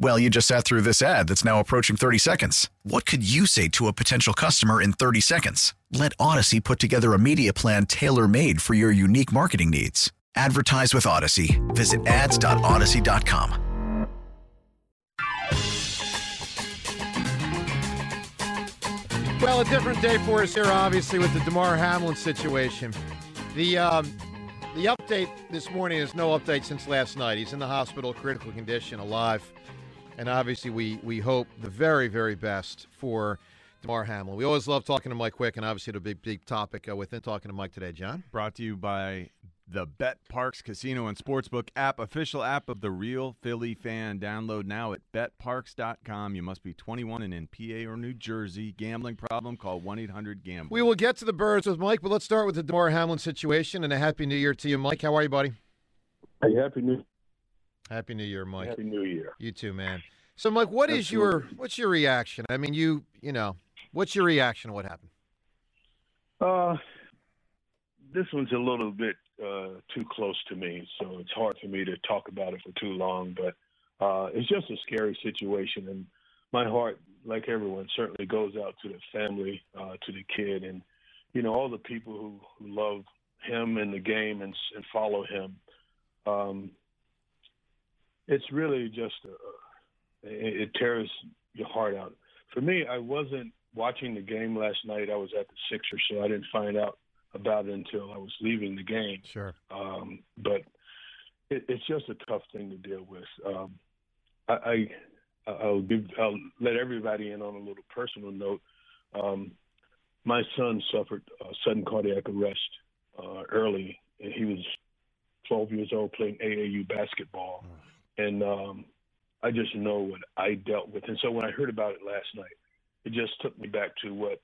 Well, you just sat through this ad that's now approaching 30 seconds. What could you say to a potential customer in 30 seconds? Let Audacy put together a media plan tailor made for your unique marketing needs. Advertise with Audacy. Visit ads.audacy.com. Well, a different day for us here, obviously, with the Damar Hamlin situation. The um, the update this morning is no update since last night. He's in the hospital, critical condition, alive, and obviously, we we hope the very, very best for Damar Hamlin. We always love talking to Mike Quick, and obviously, the big, big topic uh, within talking to Mike today, John. Brought to you by the Bet Parks Casino and Sportsbook app, official app of the Real Philly Fan. Download now at betparx.com. You must be 21 and in PA or New Jersey. Gambling problem? Call 1 800 Gamble. We will get to the birds with Mike, but let's start with the Damar Hamlin situation. And a happy New Year to you, Mike. How are you, buddy? Hey, happy New Happy New Year, Mike. Happy New Year. You too, man. So, Mike, what is your what's your reaction? I mean, you you know, what's your reaction to what happened? Uh, this one's a little bit uh, too close to me, so it's hard for me to talk about it for too long. But uh, it's just a scary situation, and my heart, like everyone, certainly goes out to the family, uh, to the kid, and you know all the people who, who love him and the game and, and follow him. Um, it's really just a, it, it tears your heart out. For me, I wasn't watching the game last night. I was at the Sixers, so I didn't find out about it until I was leaving the game. Sure. Um, but it, it's just a tough thing to deal with. Um, I, I I'll give I'll let everybody in on a little personal note. Um, my son suffered uh, sudden cardiac arrest uh, early, and he was 12 years old playing AAU basketball, and um, I just know what I dealt with. And so when I heard about it last night, it just took me back to what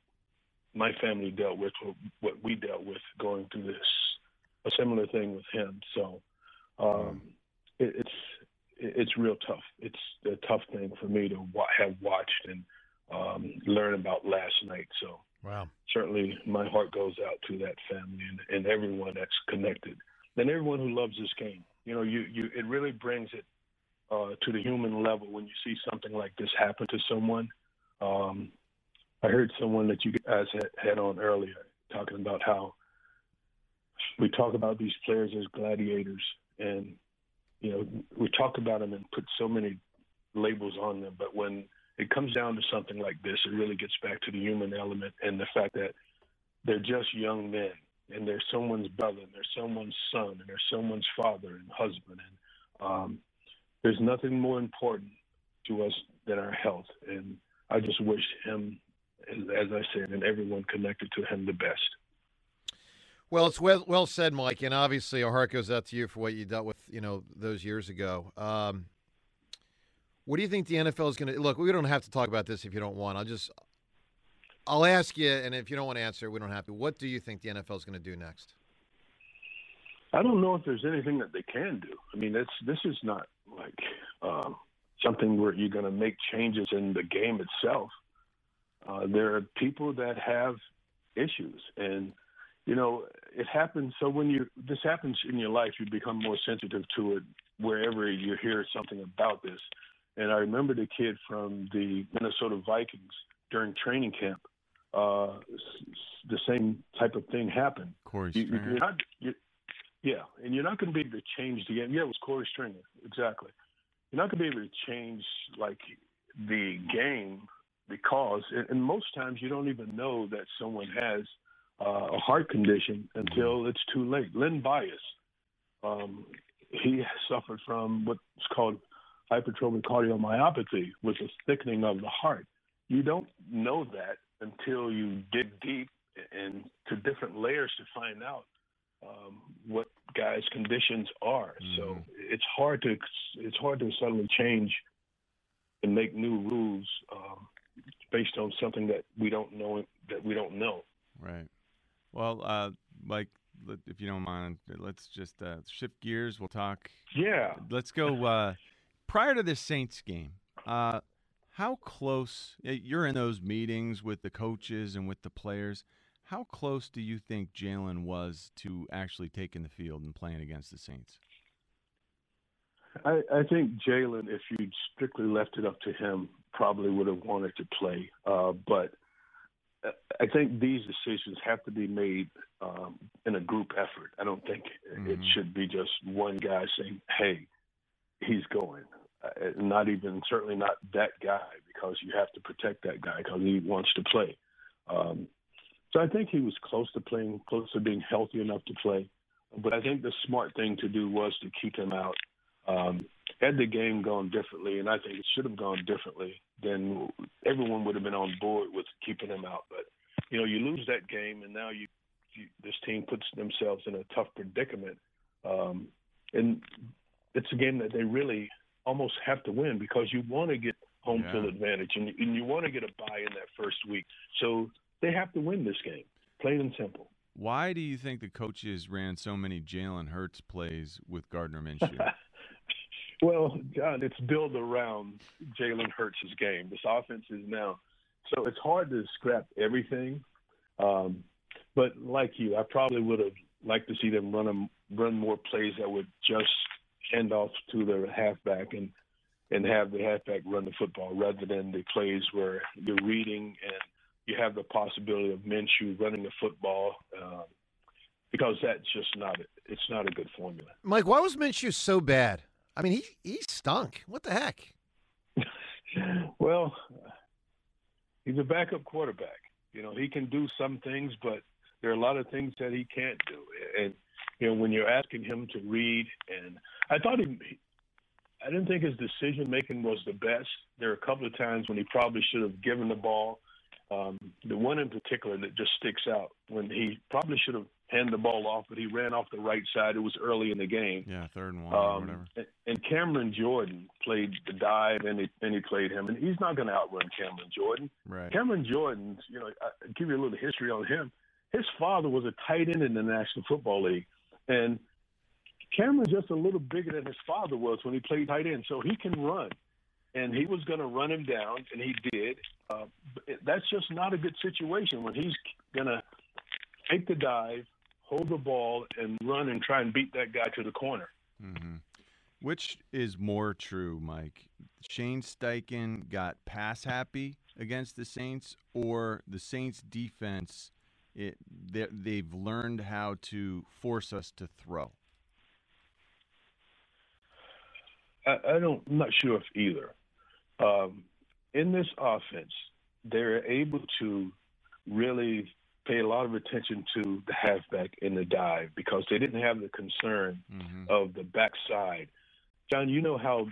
my family dealt with, what, what we dealt with going through this, a similar thing with him. So um, it, it's it's real tough. It's a tough thing for me to wa- have watched and um, learn about last night. So Wow. certainly my heart goes out to that family and, and everyone that's connected, and everyone who loves this game. You know, you, you it really brings it uh, to the human level when you see something like this happen to someone. Um, I heard someone that you guys had, had on earlier talking about how we talk about these players as gladiators, and you know we talk about them and put so many labels on them, but when it comes down to something like this, it really gets back to the human element and the fact that they're just young men and they're someone's brother and they're someone's son and they're someone's father and husband and um, there's nothing more important to us than our health and I just wish him as as I said and everyone connected to him the best. Well, it's well, well said, Mike, and obviously our heart goes out to you for what you dealt with, you know, those years ago. Um, what do you think the NFL is going to look? We don't have to talk about this if you don't want. I'll just, I'll ask you, and if you don't want to answer, we don't have to. What do you think the NFL is going to do next? I don't know if there's anything that they can do. I mean, it's this is not like um, something where you're going to make changes in the game itself. Uh, there are people that have issues, and you know it happens. So when you this happens in your life, you become more sensitive to it wherever you hear something about this. And I remember the kid from the Minnesota Vikings during training camp. Uh, the same type of thing happened. Korey You- you- Stringer. you're not, you yeah, and you're not going to be able to change the game. Yeah, it was Korey Stringer, exactly. You're not going to be able to change like the game because, and, most times you don't even know that someone has uh, a heart condition until it's too late. Len Bias, um, he suffered from what's called hypertrophic cardiomyopathy with a thickening of the heart. You don't know that until you dig deep and to different layers to find out um, what guys' conditions are. Mm-hmm. So it's hard to it's hard to suddenly change and make new rules um, based on something that we don't know that we don't know. Right. Well, uh, Mike, if you don't mind, let's just uh, shift gears. We'll talk. Yeah. Let's go. Uh, prior to this Saints game, uh, how close you're in those meetings with the coaches and with the players? How close do you think Jalen was to actually taking the field and playing against the Saints? I, I think Jalen, if you'd strictly left it up to him, probably would have wanted to play. Uh, but I think these decisions have to be made um, in a group effort. I don't think mm-hmm. it should be just one guy saying, "Hey, he's going." Uh, not even certainly not that guy because you have to protect that guy because he wants to play. Um, so I think he was close to playing, close to being healthy enough to play. But I think the smart thing to do was to keep him out. Um, had the game gone differently, and I think it should have gone differently, then everyone would have been on board with keeping him out. But you know, you lose that game, and now you, you this team puts themselves in a tough predicament. Um, and it's a game that they really almost have to win because you want to get home yeah. field advantage and, and you want to get a buy in that first week. So they have to win this game, plain and simple. Why do you think the coaches ran so many Jalen Hurts plays with Gardner Minshew? well, John, it's built around Jalen Hurts' game. This offense is now so it's hard to scrap everything. Um, but like you, I probably would have liked to see them run them, run more plays that would just hand off to the halfback and and have the halfback run the football rather than the plays where you're reading and you have the possibility of Minshew running the football. Um, because that's just not it's not a good formula. Mike, why was Minshew so bad? I mean, he he stunk. What the heck? well, he's a backup quarterback. You know, he can do some things, but there are a lot of things that he can't do. And you know, when you're asking him to read, and I thought he, I didn't think his decision making was the best. There are a couple of times when he probably should have given the ball um, the one in particular that just sticks out when he probably should have handed the ball off, but he ran off the right side. It was early in the game. Yeah, third and one um, or whatever. And Cameron Jordan played the dive, and he, and he played him, and he's not going to outrun Cameron Jordan. Right. Cameron Jordan, you know, I give you a little history on him. His father was a tight end in the National Football League, and Cameron's just a little bigger than his father was when he played tight end, so he can run and he was going to run him down, and he did. Uh, that's just not a good situation when he's going to take the dive, hold the ball, and run and try and beat that guy to the corner. Mm-hmm. Which is more true, Mike? Shane Steichen got pass happy against the Saints, or the Saints defense? It, they've learned how to force us to throw. I, I don't. I'm not sure if either. Um, in this offense, they're able to really pay a lot of attention to the halfback in the dive because they didn't have the concern mm-hmm. of the backside. John, you know how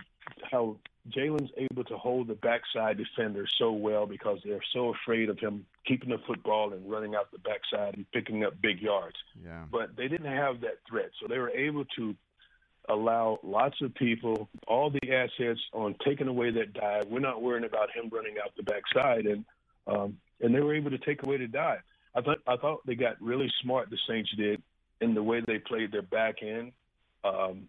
how Jalen's able to hold the backside defender so well because they're so afraid of him keeping the football and running out the backside and picking up big yards. Yeah. But they didn't have that threat, so they were able to allow lots of people all the assets on taking away that dive. We're not worrying about him running out the backside, and um, and they were able to take away the dive. I thought I thought they got really smart. The Saints did in the way they played their back end. Um,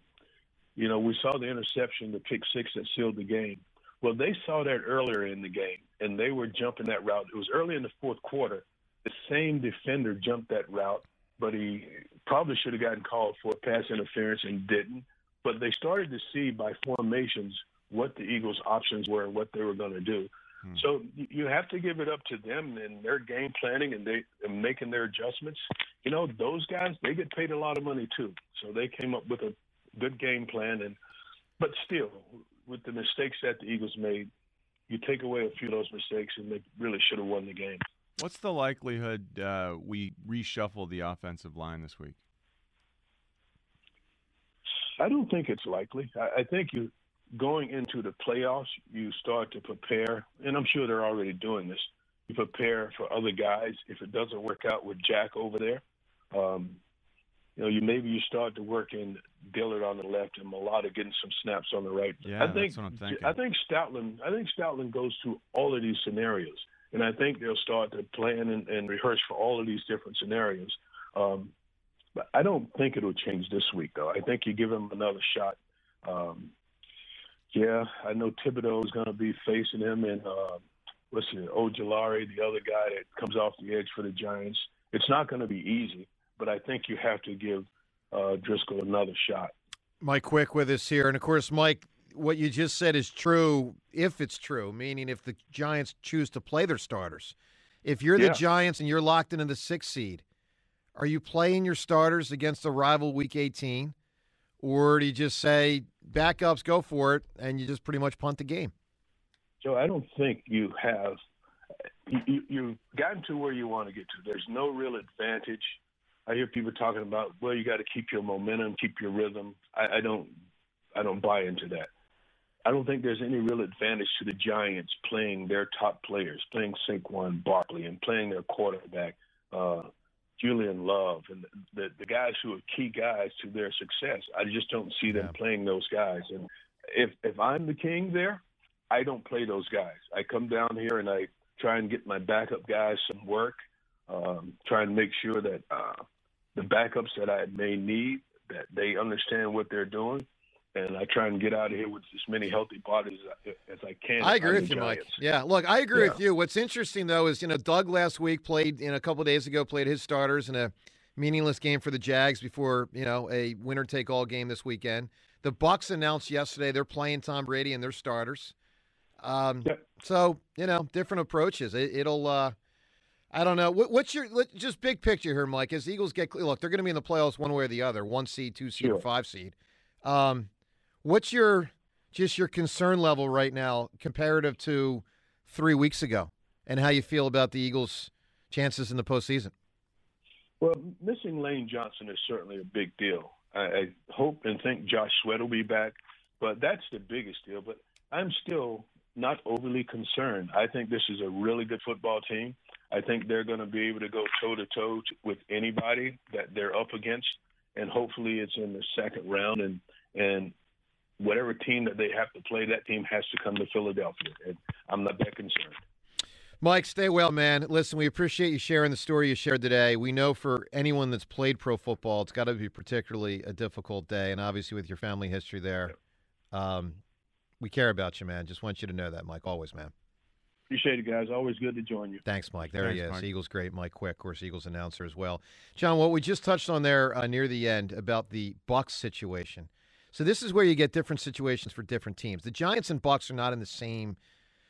you know, we saw the interception, the pick six that sealed the game. Well, they saw that earlier in the game, and they were jumping that route. It was early in the fourth quarter. The same defender jumped that route but he probably should have gotten called for pass interference and didn't. But they started to see by formations what the Eagles' options were and what they were going to do. Hmm. So you have to give it up to them and their game planning and they and making their adjustments. You know, those guys they get paid a lot of money too, so they came up with a good game plan. And but still, with the mistakes that the Eagles made, you take away a few of those mistakes and they really should have won the game. What's the likelihood uh, we reshuffle the offensive line this week? I don't think it's likely. I, I think you going into the playoffs, you start to prepare, and I'm sure they're already doing this. You prepare for other guys if it doesn't work out with Jack over there. Um, you know, you maybe you start to work in Dillard on the left and Mailata getting some snaps on the right. Yeah, I think that's what I'm thinking. I think Stoutland I think Stoutland goes through all of these scenarios, and I think they'll start to plan and, and rehearse for all of these different scenarios. Um, but I don't think it'll change this week, though. I think you give him another shot. Um, yeah, I know Thibodeaux is going to be facing him, and uh, what's it, Ojulari, the other guy that comes off the edge for the Giants. It's not going to be easy, but I think you have to give uh, Driscoll another shot. Mike Quick with us here. And of course, Mike, what you just said is true if it's true, meaning if the Giants choose to play their starters. If you're Yeah. the Giants and you're locked into the sixth seed, are you playing your starters against a rival week 18? Or do you just say, backups, go for it, and you just pretty much punt the game? Joe, I don't think you have you, you, you've gotten to where you want to get to. There's no real advantage. I hear people talking about, well, you got to keep your momentum, keep your rhythm. I, I don't, I don't buy into that. I don't think there's any real advantage to the Giants playing their top players, playing Saquon Barkley and playing their quarterback, uh, Julian Love, and the the guys who are key guys to their success. I just don't see them playing those guys. And if if I'm the king there, I don't play those guys. I come down here and I try and get my backup guys some work. Um, try and make sure that uh, the backups that I may need that they understand what they're doing, and I try and get out of here with as many healthy bodies as I, can. I agree with the you, Mike. Yeah, look, I agree Yeah. with you. What's interesting though is you know Doug last week played in a couple of days ago played his starters in a meaningless game for the Jags before you know a winner take all game this weekend. The Bucs announced yesterday they're playing Tom Brady and their starters. Um, Yep. So you know different approaches. It, it'll. Uh, I don't know. What, what's your let, just big picture here, Mike? As the Eagles get look, they're going to be in the playoffs one way or the other, one seed, two seed, or five seed. Um, what's your just your concern level right now comparative to three weeks ago, and how you feel about the Eagles' chances in the postseason? Well, missing Lane Johnson is certainly a big deal. I, I hope and think Josh Sweat will be back, but that's the biggest deal. But I'm still not overly concerned. I think this is a really good football team. I think they're going to be able to go toe to toe with anybody that they're up against, and hopefully it's in the second round. And and whatever team that they have to play, that team has to come to Philadelphia. And I'm not that concerned. Mike, stay well, man. Listen, we appreciate you sharing the story you shared today. We know for anyone that's played pro football, it's got to be particularly a difficult day, and obviously with your family history there, um, we care about you, man. Just want you to know that, Mike. Always, man. Appreciate it, guys. Always good to join you. Thanks, Mike. There he is. Mike. Eagles great, Mike Quick, of course, Eagles announcer as well. John, what we just touched on there uh, near the end about the Bucs situation. So this is where you get different situations for different teams. The Giants and Bucs are not in the same.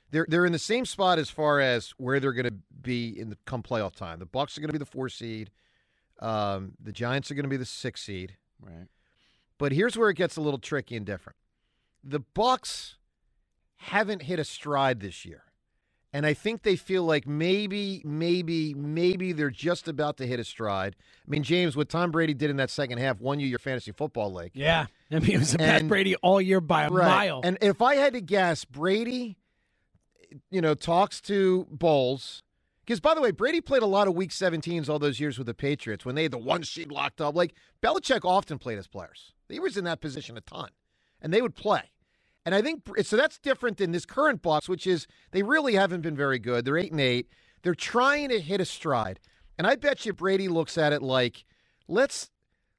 They're they're in the same spot as far as where they're going to be in the come playoff time. The Bucs are going to be the four seed. Um, the Giants are going to be the six seed. Right. But here's where it gets a little tricky and different. The Bucs haven't hit a stride this year. And I think they feel like maybe, maybe, maybe they're just about to hit a stride. I mean, James, what Tom Brady did in that second half won you your fantasy football league. Yeah. I mean, it was the best And- Brady all year by a Right. mile. And if I had to guess, Brady, you know, talks to Bowles. Because, by the way, Brady played a lot of Week 17s all those years with the Patriots when they had the one seed locked up. Like, Belichick often played his players. He was in that position a ton, and they would play. And I think so. That's different than this current Bucs, which is they really haven't been very good. They're eight and eight. They're trying to hit a stride, and I bet you Brady looks at it like, let's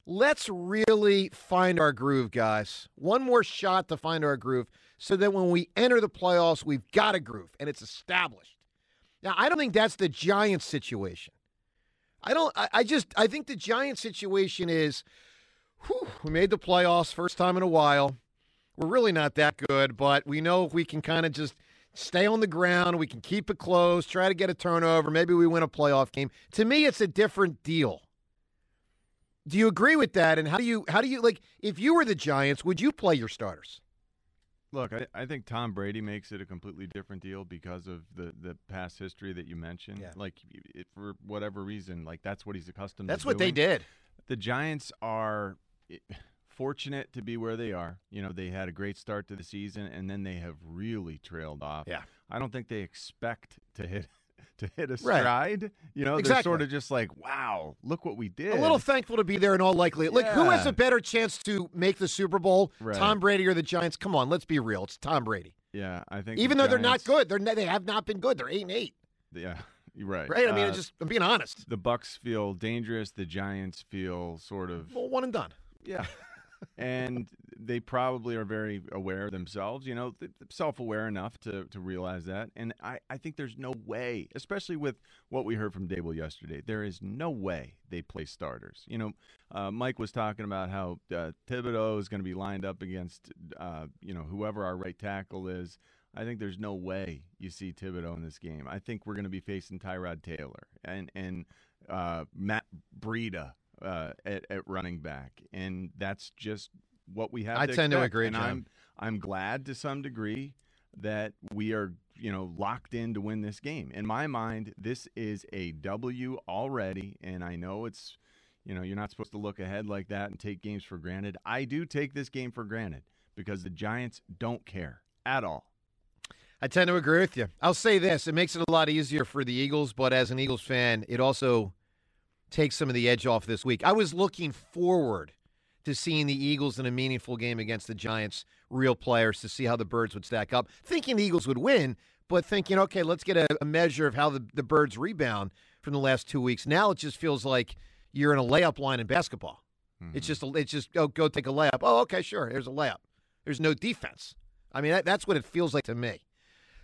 let's really find our groove, guys. One more shot to find our groove, so that when we enter the playoffs, we've got a groove and it's established. Now, I don't think that's the Giants situation. I don't. I, I just. I think the Giants situation is, whew, we made the playoffs first time in a while. We're really not that good, but we know if we can kind of just stay on the ground, we can keep it close, try to get a turnover, maybe we win a playoff game. To me, it's a different deal. Do you agree with that? And how do you how do you like if you were the Giants, would you play your starters? Look, I, I think Tom Brady makes it a completely different deal because of the, the past history that you mentioned. Yeah. Like, it, for whatever reason, like that's what he's accustomed to. That's what they did. The Giants are, fortunate to be where they are. You know, they had a great start to the season, and then they have really trailed off. Yeah. I don't think they expect to hit to hit a Right. stride. You know, they're sort of just like, wow, look what we did. A little thankful to be there in all likelihood. Like, who has a better chance to make the Super Bowl? Right. Tom Brady or the Giants? Come on, let's be real. It's Tom Brady. yeah, I think Even the though they're not good, they're they have not been good. They're eight and eight. Yeah, right. Right? I mean, Uh, just I'm being honest. the Bucs feel dangerous. The Giants feel sort of Well, one and done. Yeah. And they probably are very aware themselves, you know, self-aware enough to, to realize that. And I, I think there's no way, especially with what we heard from Daboll yesterday, there is no way they play starters. You know, uh, Mike was talking about how uh, Thibodeaux is going to be lined up against, uh, you know, whoever our right tackle is. I think there's no way you see Thibodeaux in this game. I think we're going to be facing Tyrod Taylor and and uh, Matt Breida uh, at, at running back, and that's just what we have. I to tend to agree, and John. I'm I'm glad to some degree that we are you know locked in to win this game. In my mind, this is a W already, and I know it's you know you're not supposed to look ahead like that and take games for granted. I do take this game for granted because the Giants don't care at all. I tend to agree with you. I'll say this: it makes it a lot easier for the Eagles, but as an Eagles fan, it also takes some of the edge off this week. I was looking forward to seeing the Eagles in a meaningful game against the Giants, real players, to see how the Birds would stack up. Thinking the Eagles would win, but thinking, okay, let's get a, a measure of how the, the Birds rebound from the last two weeks. Now it just feels like you're in a layup line in basketball. It's mm-hmm. just, a, it's just, oh, go take a layup. Oh, okay, sure. There's a layup. There's no defense. I mean, that, that's what it feels like to me.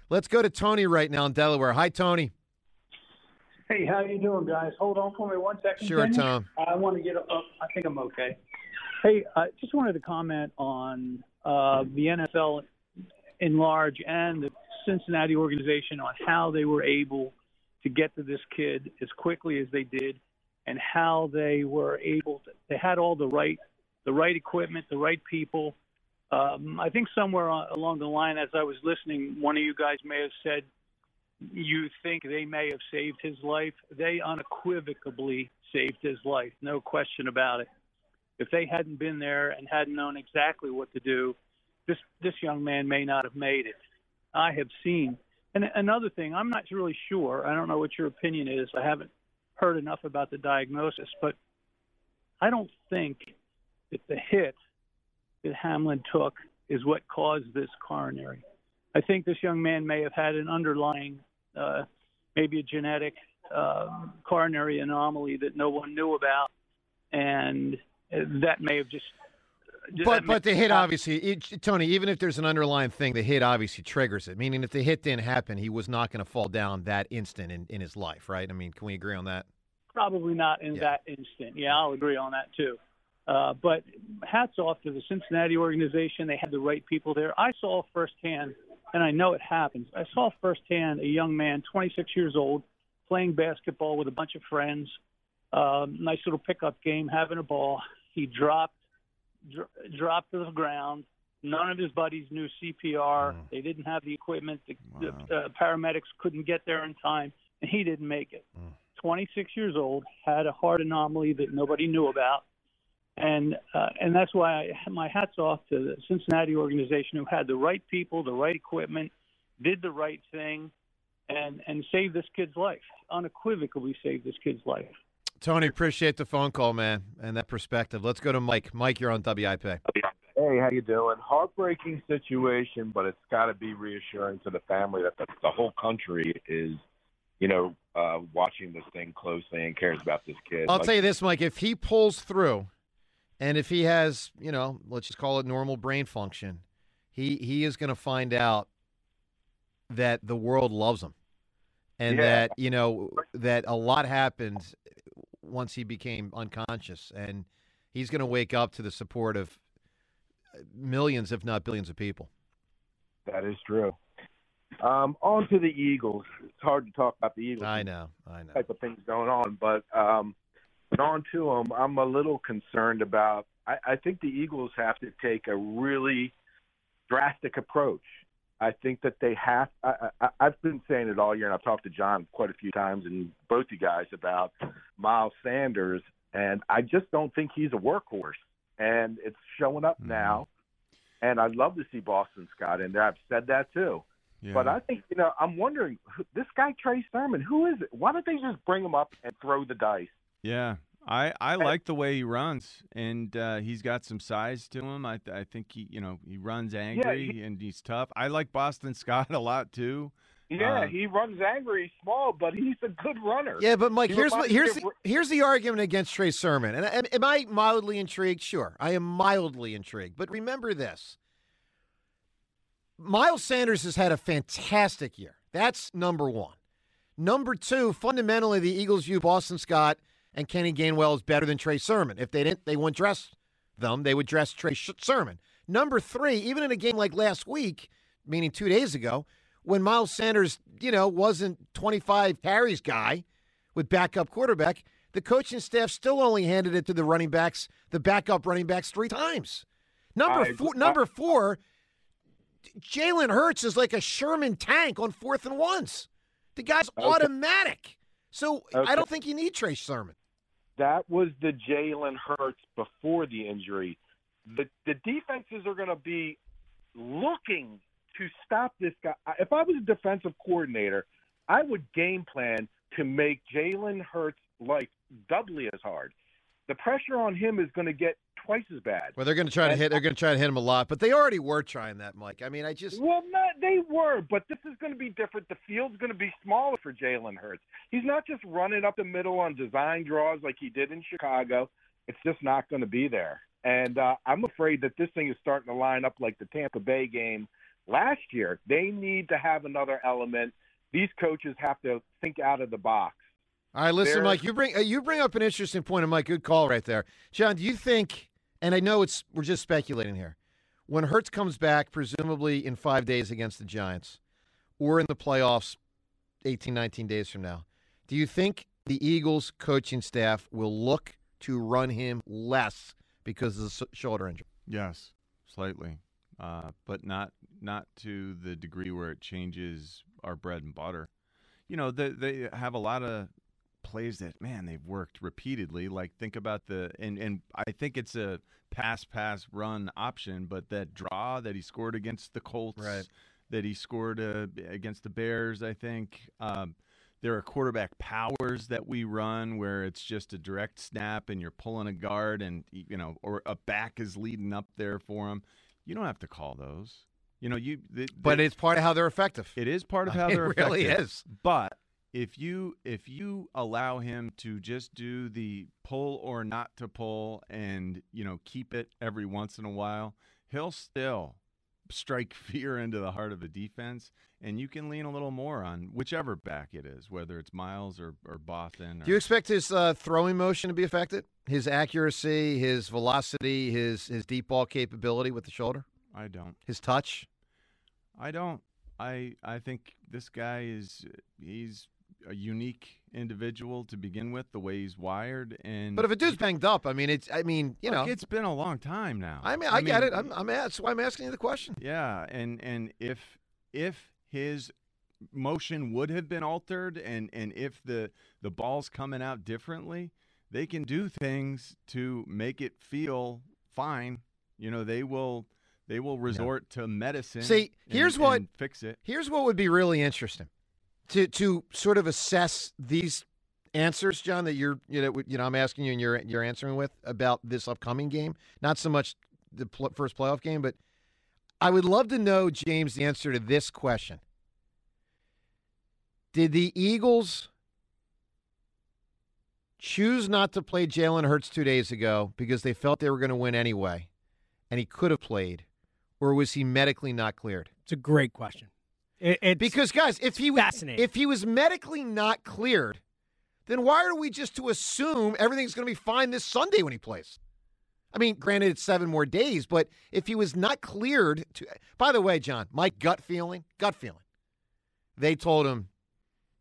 Let's go to Tony right now in Delaware. Hi, Tony. Hey, how you doing, guys? Hold on for me one second. Sure, Kenny. Tom. I want to get up. I think I'm okay. Hey, I just wanted to comment on uh, the NFL in large and the Cincinnati organization on how they were able to get to this kid as quickly as they did, and how they were able to. They had all the right, the right equipment, the right people. Um, I think somewhere along the line, as I was listening, one of you guys may have said you think they may have saved his life. They unequivocally saved his life, no question about it. If they hadn't been there and hadn't known exactly what to do, this this young man may not have made it. I have seen. And another thing, I'm not really sure. I don't know what your opinion is. I haven't heard enough about the diagnosis, but I don't think that the hit that Hamlin took is what caused this coronary. I think this young man may have had an underlying, uh, maybe a genetic uh, coronary anomaly that no one knew about, and that may have just. But but the hit obviously, it, Tony. Even if there's an underlying thing, the hit obviously triggers it. Meaning, if the hit didn't happen, he was not going to fall down that instant in, in his life, right? I mean, can we agree on that? Probably not in that instant. Yeah, I'll agree on that too. Uh, but hats off to the Cincinnati organization. They had the right people there. I saw firsthand, and I know it happens. I saw firsthand a young man, 26 years old, playing basketball with a bunch of friends. Um, nice little pickup game, having a ball. He dropped, dr- dropped to the ground. None of his buddies knew CPR. They didn't have the equipment. The, the uh, paramedics couldn't get there in time, and he didn't make it. 26 years old, had a heart anomaly that nobody knew about, and uh, and that's why I, my hats off to the Cincinnati organization who had the right people, the right equipment, did the right thing, and and saved this kid's life. Unequivocally saved this kid's life. Tony, appreciate the phone call, man, and that perspective. Let's go to Mike. Mike, you're on WIP. Hey, how you doing? Heartbreaking situation, but it's got to be reassuring to the family that the, the whole country is, you know, uh, watching this thing closely and cares about this kid. I'll Like, tell you this, Mike. If he pulls through, and if he has, you know, let's just call it normal brain function, he he is going to find out that the world loves him, and Yeah. that you know that a lot happened once he became unconscious, and he's going to wake up to the support of millions, if not billions, of people. That is true. Um, on to the Eagles. It's hard to talk about the Eagles. I know, I know. Type of things going on, but um, but on to them. I'm a little concerned about. I, I think the Eagles have to take a really drastic approach. I think that they have. I, I, I've been saying it all year, and I've talked to John quite a few times, and both you guys about Miles Sanders, and I just don't think he's a workhorse. and it's showing up mm-hmm. now. And I'd love to see Boston Scott in there. I've said that too. Yeah. But I think you know, I'm wondering this guy Trey Sermon. Who is it? Why don't they just bring him up and throw the dice? Yeah, I I like the way he runs, and uh, he's got some size to him. I I think he you know he runs angry he- and he's tough. I like Boston Scott a lot too. Yeah, Uh, he runs angry, he's small, but he's a good runner. Yeah, but Mike, He here's what, here's me the, here's the argument against Trey Sermon. And am, am I mildly intrigued? Sure, I am mildly intrigued. But remember this: Miles Sanders has had a fantastic year. That's number one. Number two, fundamentally, the Eagles view Boston Scott and Kenny Gainwell is better than Trey Sermon. If they didn't, they wouldn't dress them. They would dress Trey Sermon. Number three, even in a game like last week, meaning two days ago, when Miles Sanders, you know, wasn't 25 carries guy with backup quarterback, the coaching staff still only handed it to the running backs, the backup running backs, three times. Number I- four, number four, Jalen Hurts is like a Sherman tank on fourth and ones. The guy's Okay. automatic. So I don't think you need Trey Sermon. That was the Jalen Hurts before the injury. The the defenses are going to be looking to stop this guy. If I was a defensive coordinator, I would game plan to make Jalen Hurts life doubly as hard. The pressure on him is going to get twice as bad. Well, they're going to try to And hit. They're going to try to hit him a lot, but they already were trying that, Mike. I mean, I just Well, not they were, but this is going to be different. The field's going to be smaller for Jalen Hurts. He's not just running up the middle on design draws like he did in Chicago. It's just not going to be there. And uh, I'm afraid that this thing is starting to line up like the Tampa Bay game last year. They need to have another element. These coaches have to think out of the box. All right, listen, Mike. You bring uh, you bring up an interesting point, and Mike, good call right there, John. Do you think? And I know it's we're just speculating here. When Hurts comes back, presumably in five days against the Giants, or in the playoffs, 18, 19 days from now, do you think the Eagles coaching staff will look to run him less because of the shoulder injury? Yes, slightly, uh, but not not to the degree where it changes our bread and butter. You know, they they have a lot of plays that man they've worked repeatedly. Like think about the and and I think it's a pass pass run option, but that draw that he scored against the Colts, Right. that he scored uh, against the Bears, I think. Um, there are quarterback powers that we run where it's just a direct snap and you're pulling a guard and you know or a back is leading up there for him. You don't have to call those. You know, you the, But it's part of how they're effective. it is part of how It they're really effective. is. But if you if you allow him to just do the pull or not to pull and you know keep it every once in a while, he'll still strike fear into the heart of a defense, and you can lean a little more on whichever back it is, whether it's Miles or, or Boston. Or, Do you expect his uh, throwing motion to be affected? His accuracy, his velocity, his his deep ball capability with the shoulder, I don't. his touch. I don't. I I think this guy is he's a unique individual to begin with, the way he's wired, and But if a dude's banged up, I mean, it's. I mean, you know, it's been a long time now. I mean, I, get it. I'm, I'm. That's why I'm asking you the question. Yeah, and and if if his motion would have been altered, and and if the the ball's coming out differently, they can do things to make it feel fine. You know, they will they will resort to medicine. See, and- here's what and fix it. Here's what would be really interesting to to sort of assess these answers, John. That you're you know you know I'm asking you and you're you're answering with about this upcoming game. Not so much the pl- first playoff game, but I would love to know, James, the answer to this question. Did the Eagles choose not to play Jalen Hurts two days ago because they felt they were going to win anyway, and he could have played, or was he medically not cleared? It's a great question. It, it's because guys, if he was fascinating. if he was medically not cleared, then why are we just to assume everything's going to be fine this Sunday when he plays? I mean, granted, it's seven more days, but if he was not cleared to, by the way, John, my gut feeling, gut feeling, they told him,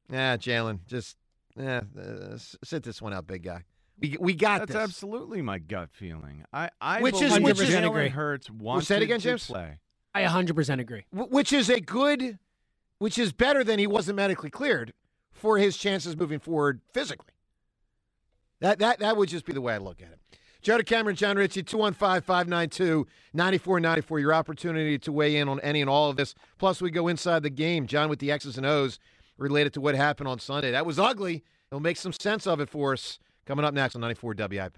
"Yeah, Jalen, just eh, uh, sit this one out, big guy. We we got That's this." absolutely my gut feeling. I I Which is- which is- Jalen agree. Hurts Well, say it again, to James? play. I 100% agree. Which is a good, which is better than he wasn't medically cleared for his chances moving forward physically. That that that would just be the way I look at it. Joe DeCamara, Jon Ritchie, 215 592 9494. Your opportunity to weigh in on any and all of this. Plus, we go inside the game. John with the X's and O's related to what happened on Sunday. That was ugly. He'll make some sense of it for us coming up next on 94 WIP.